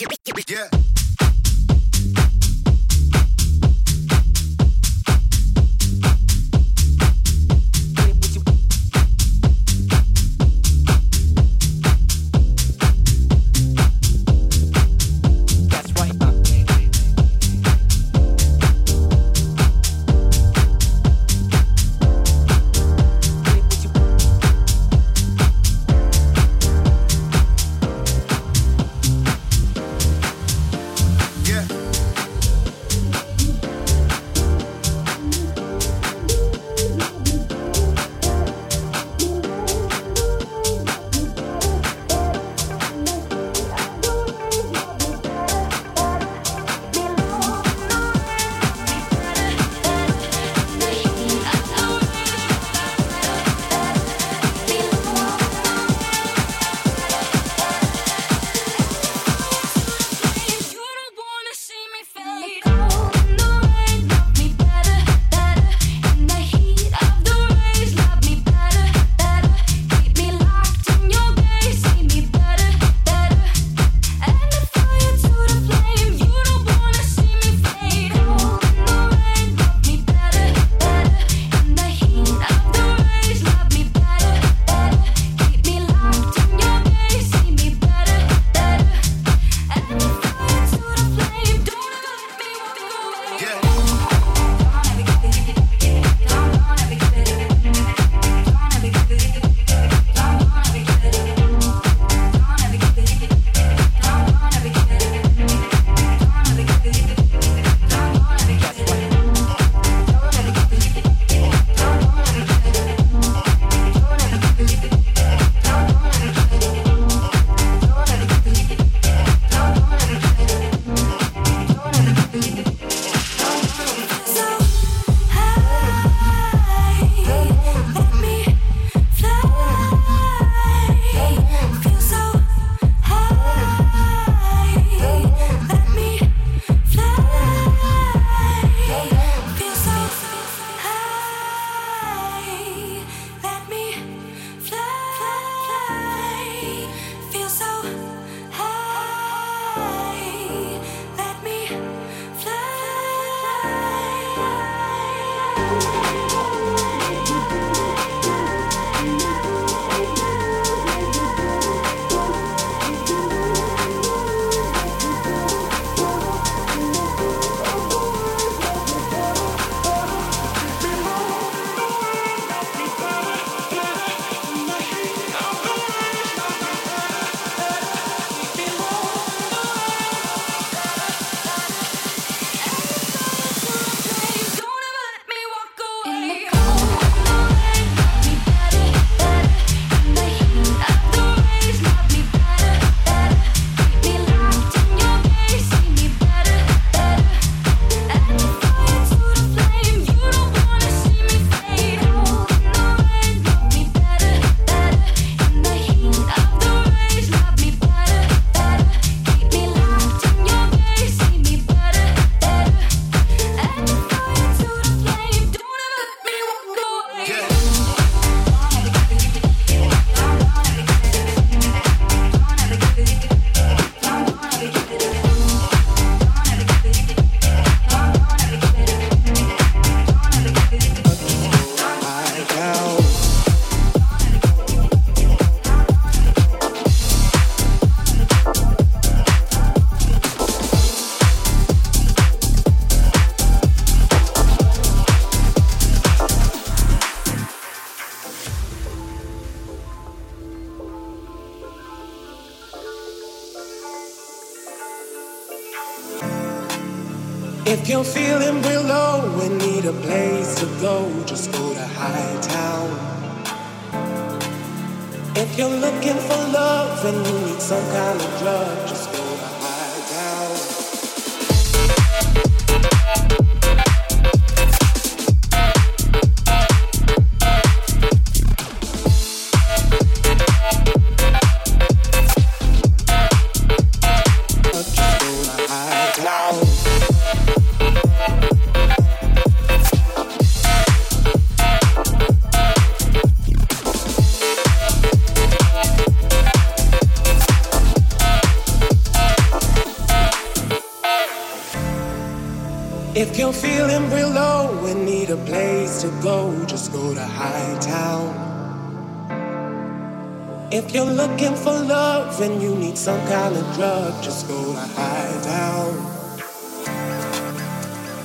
Yeah.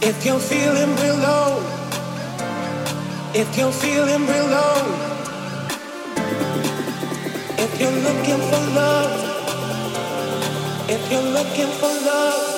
If you're feeling real low, if you're feeling real low, if you're looking for love, if you're looking for love.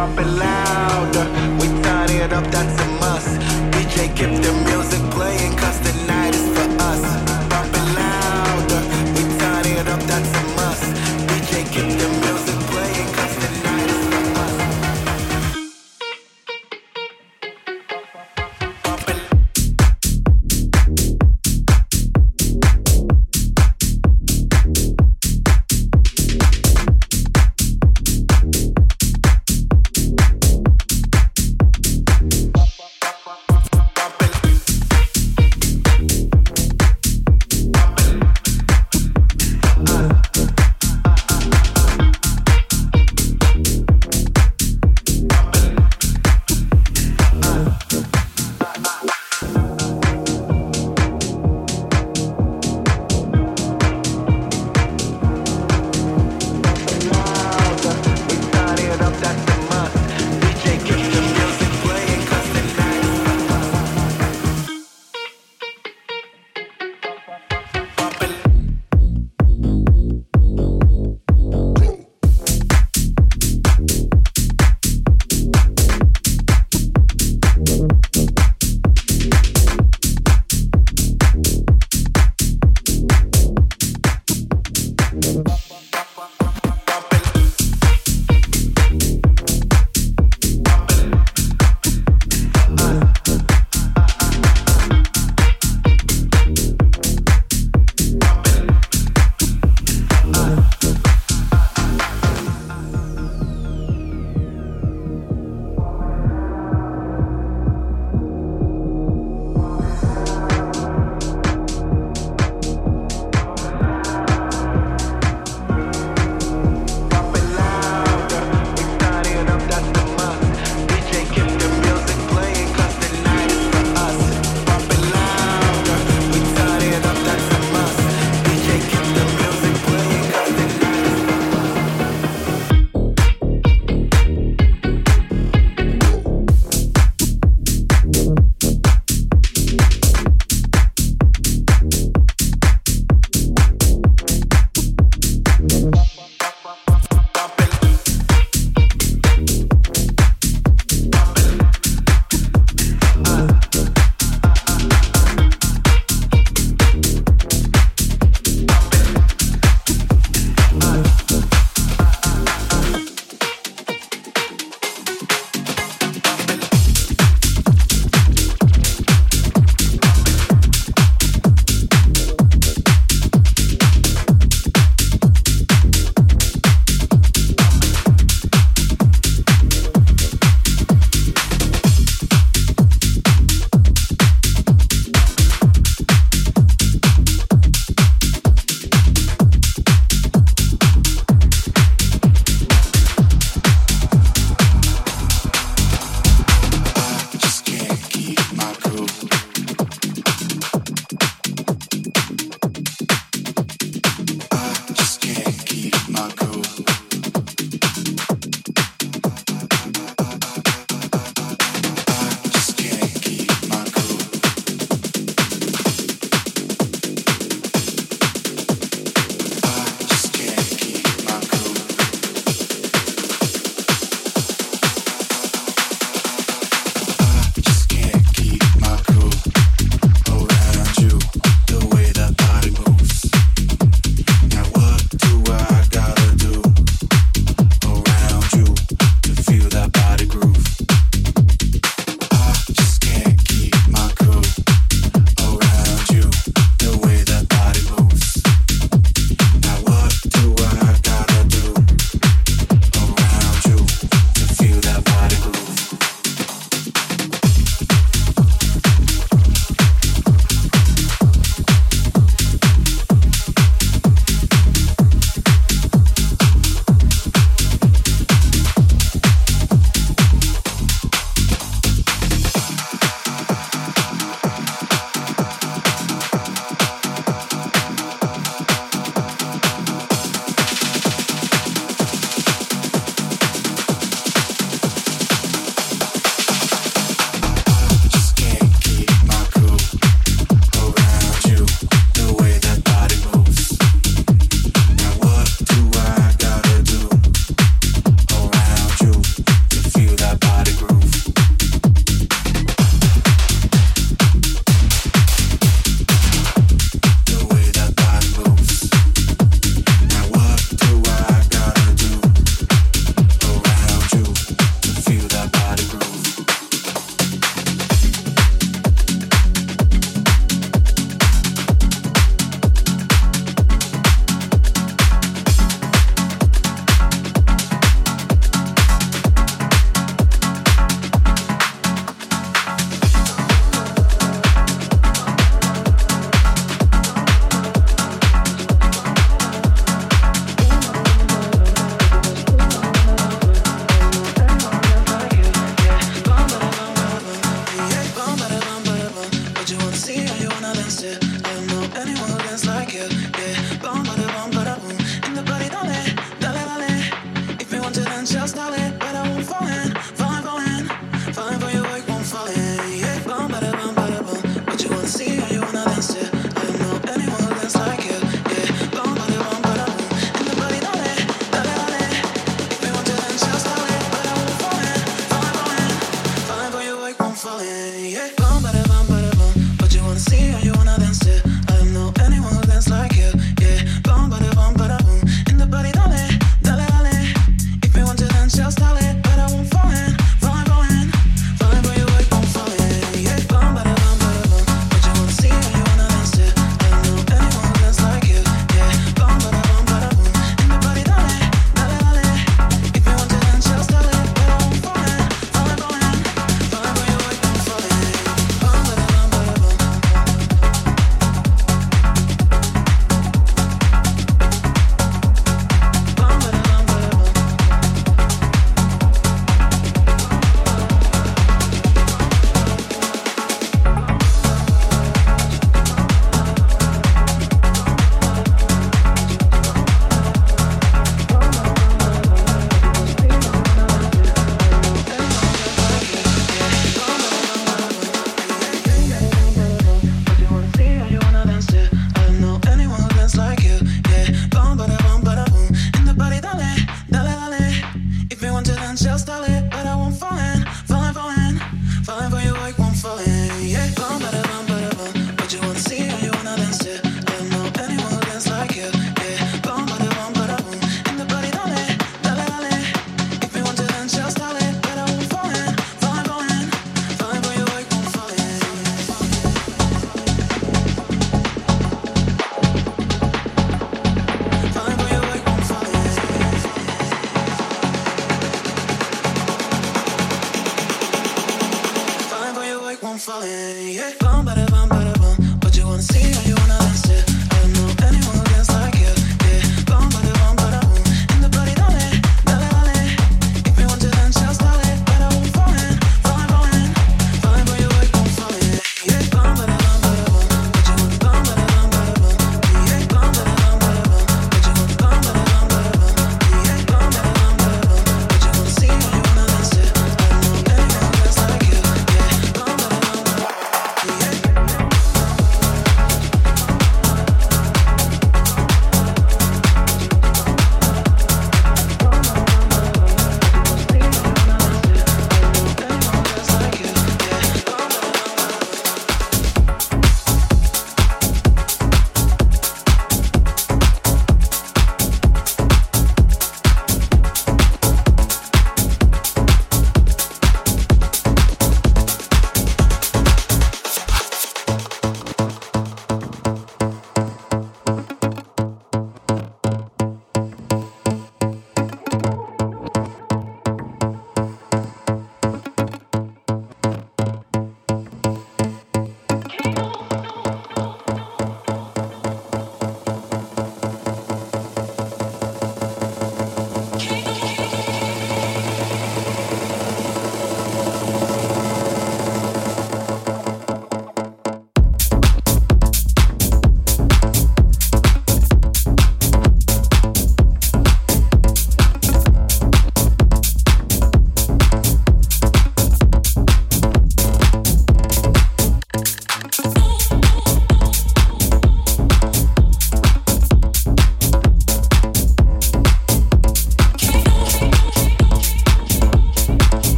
pop it louder. We turn it up, that's a must. DJ keep the music playing, cause the night is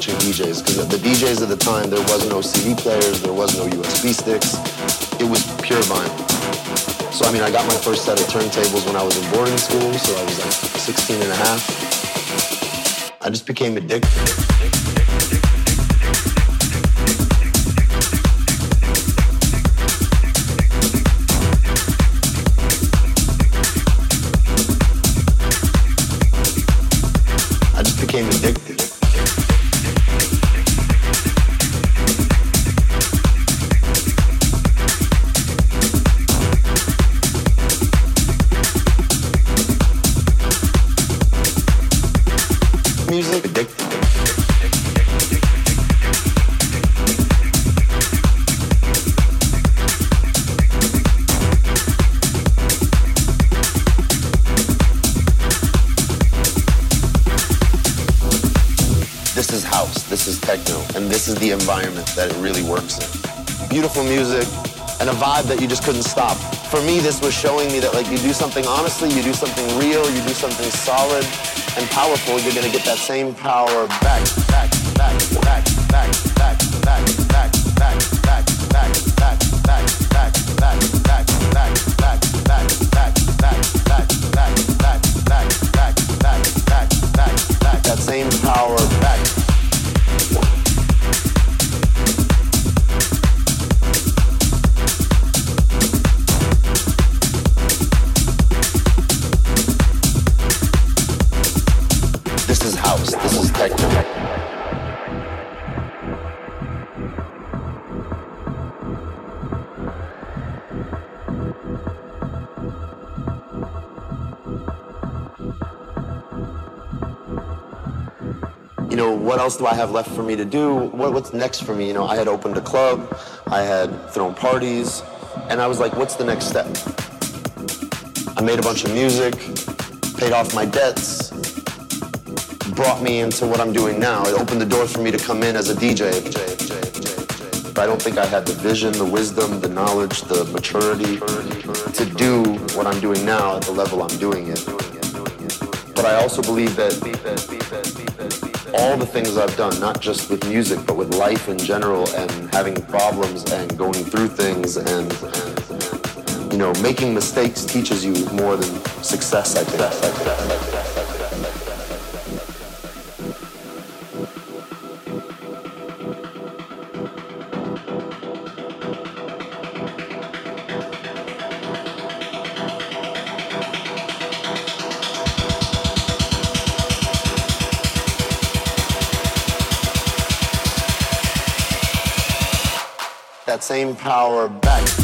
watching DJs because the DJs at the time there was no CD players, there was no USB sticks. It was pure vinyl. So I mean, I got my first set of turntables when I was in boarding school, so I was like 16 and a half. I just became addicted. That it really works in. Beautiful music and a vibe that you just couldn't stop. For me, this was showing me that like you do something honestly, you do something real, you do something solid and powerful, you're gonna get that same power back, back, do I have left for me to do? What, what's next for me? You know, I had opened a club, I had thrown parties, and I was like, what's the next step? I made a bunch of music, paid off my debts, brought me into what I'm doing now. It opened the door for me to come in as a DJ. But I don't think I had the vision, the wisdom, the knowledge, the maturity to do what I'm doing now at the level I'm doing it. But I also believe that all the things I've done, not just with music, but with life in general and having problems and going through things and, and you know, making mistakes teaches you more than success, I think. Same power back,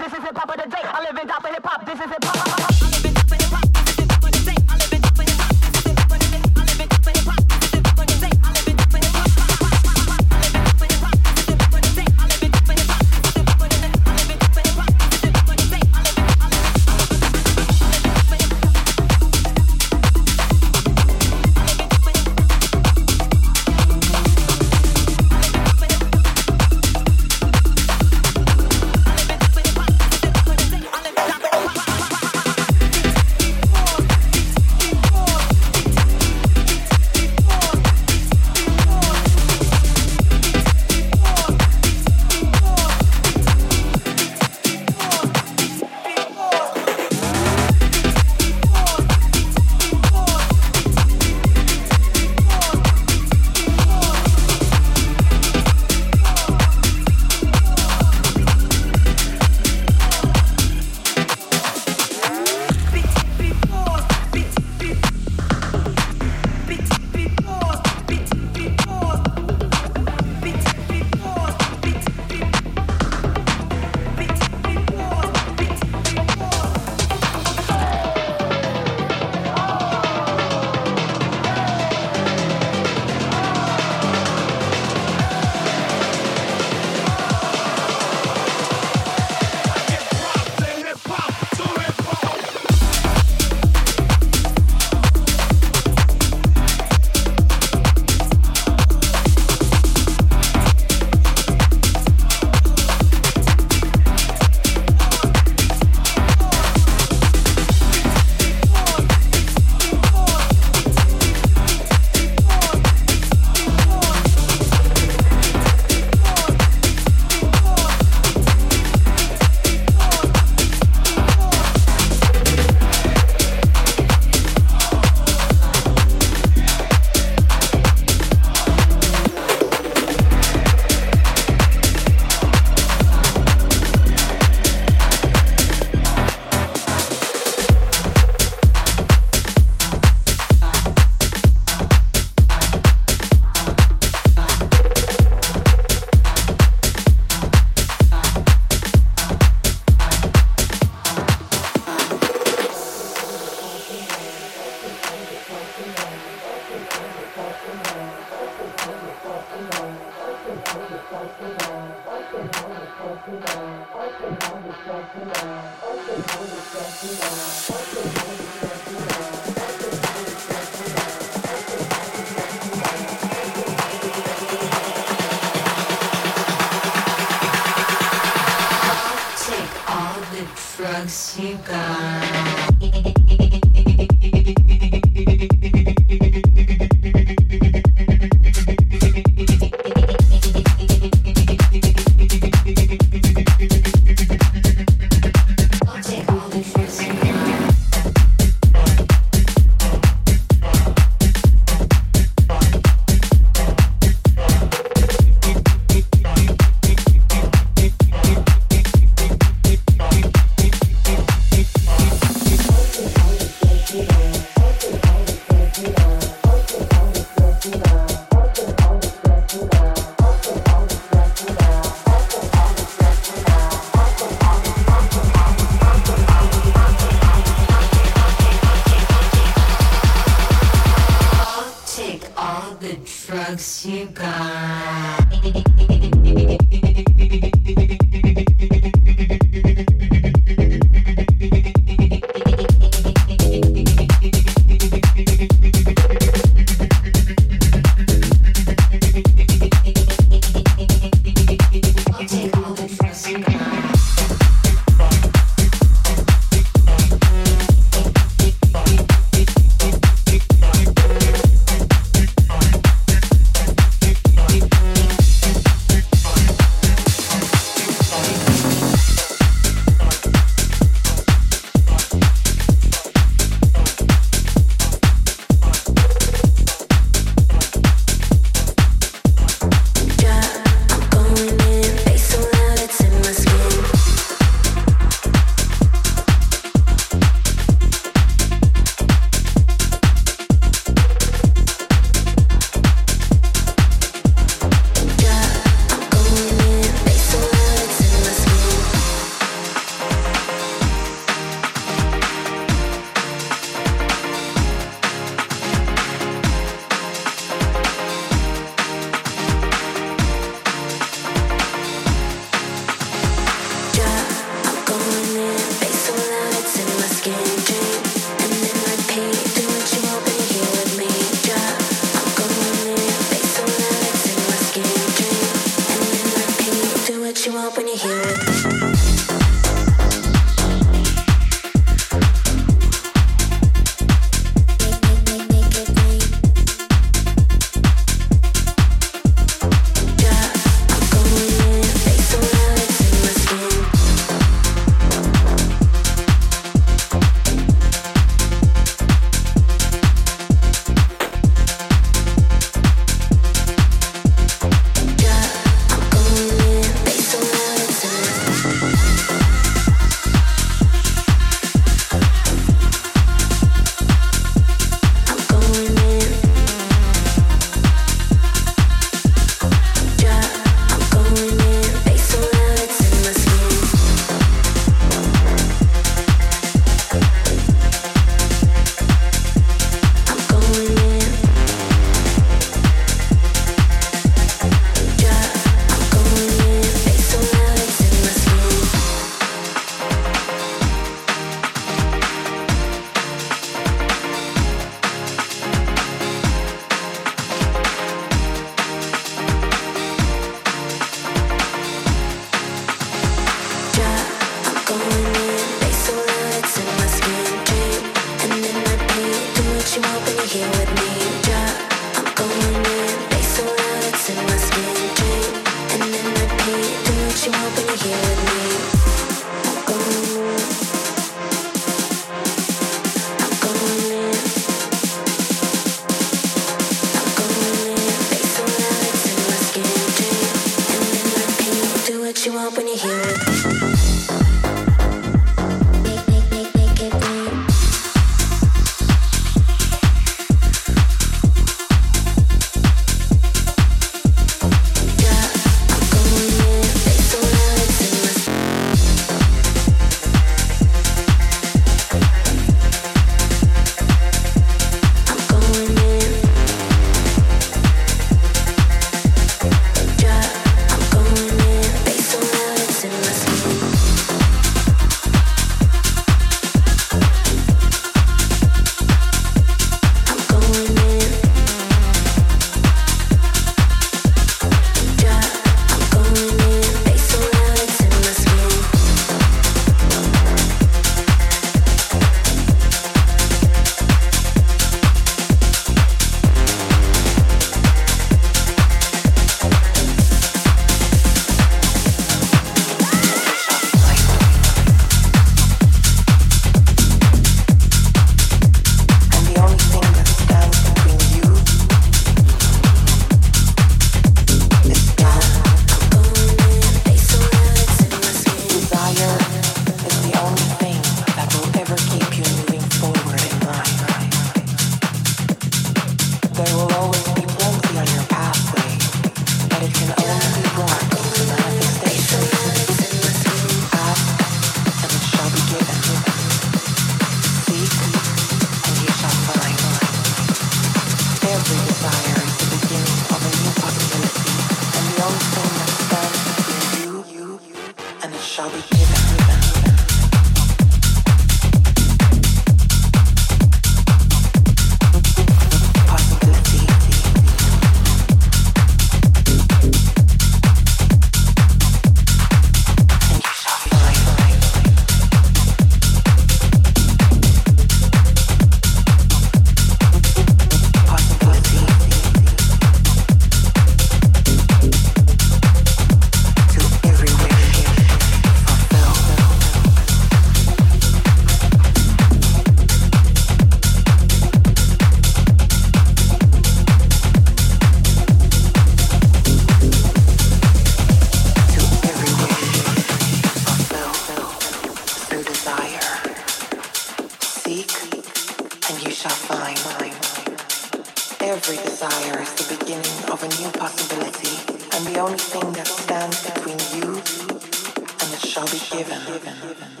desire is the beginning of a new possibility, and the only thing that stands between you and it shall be given.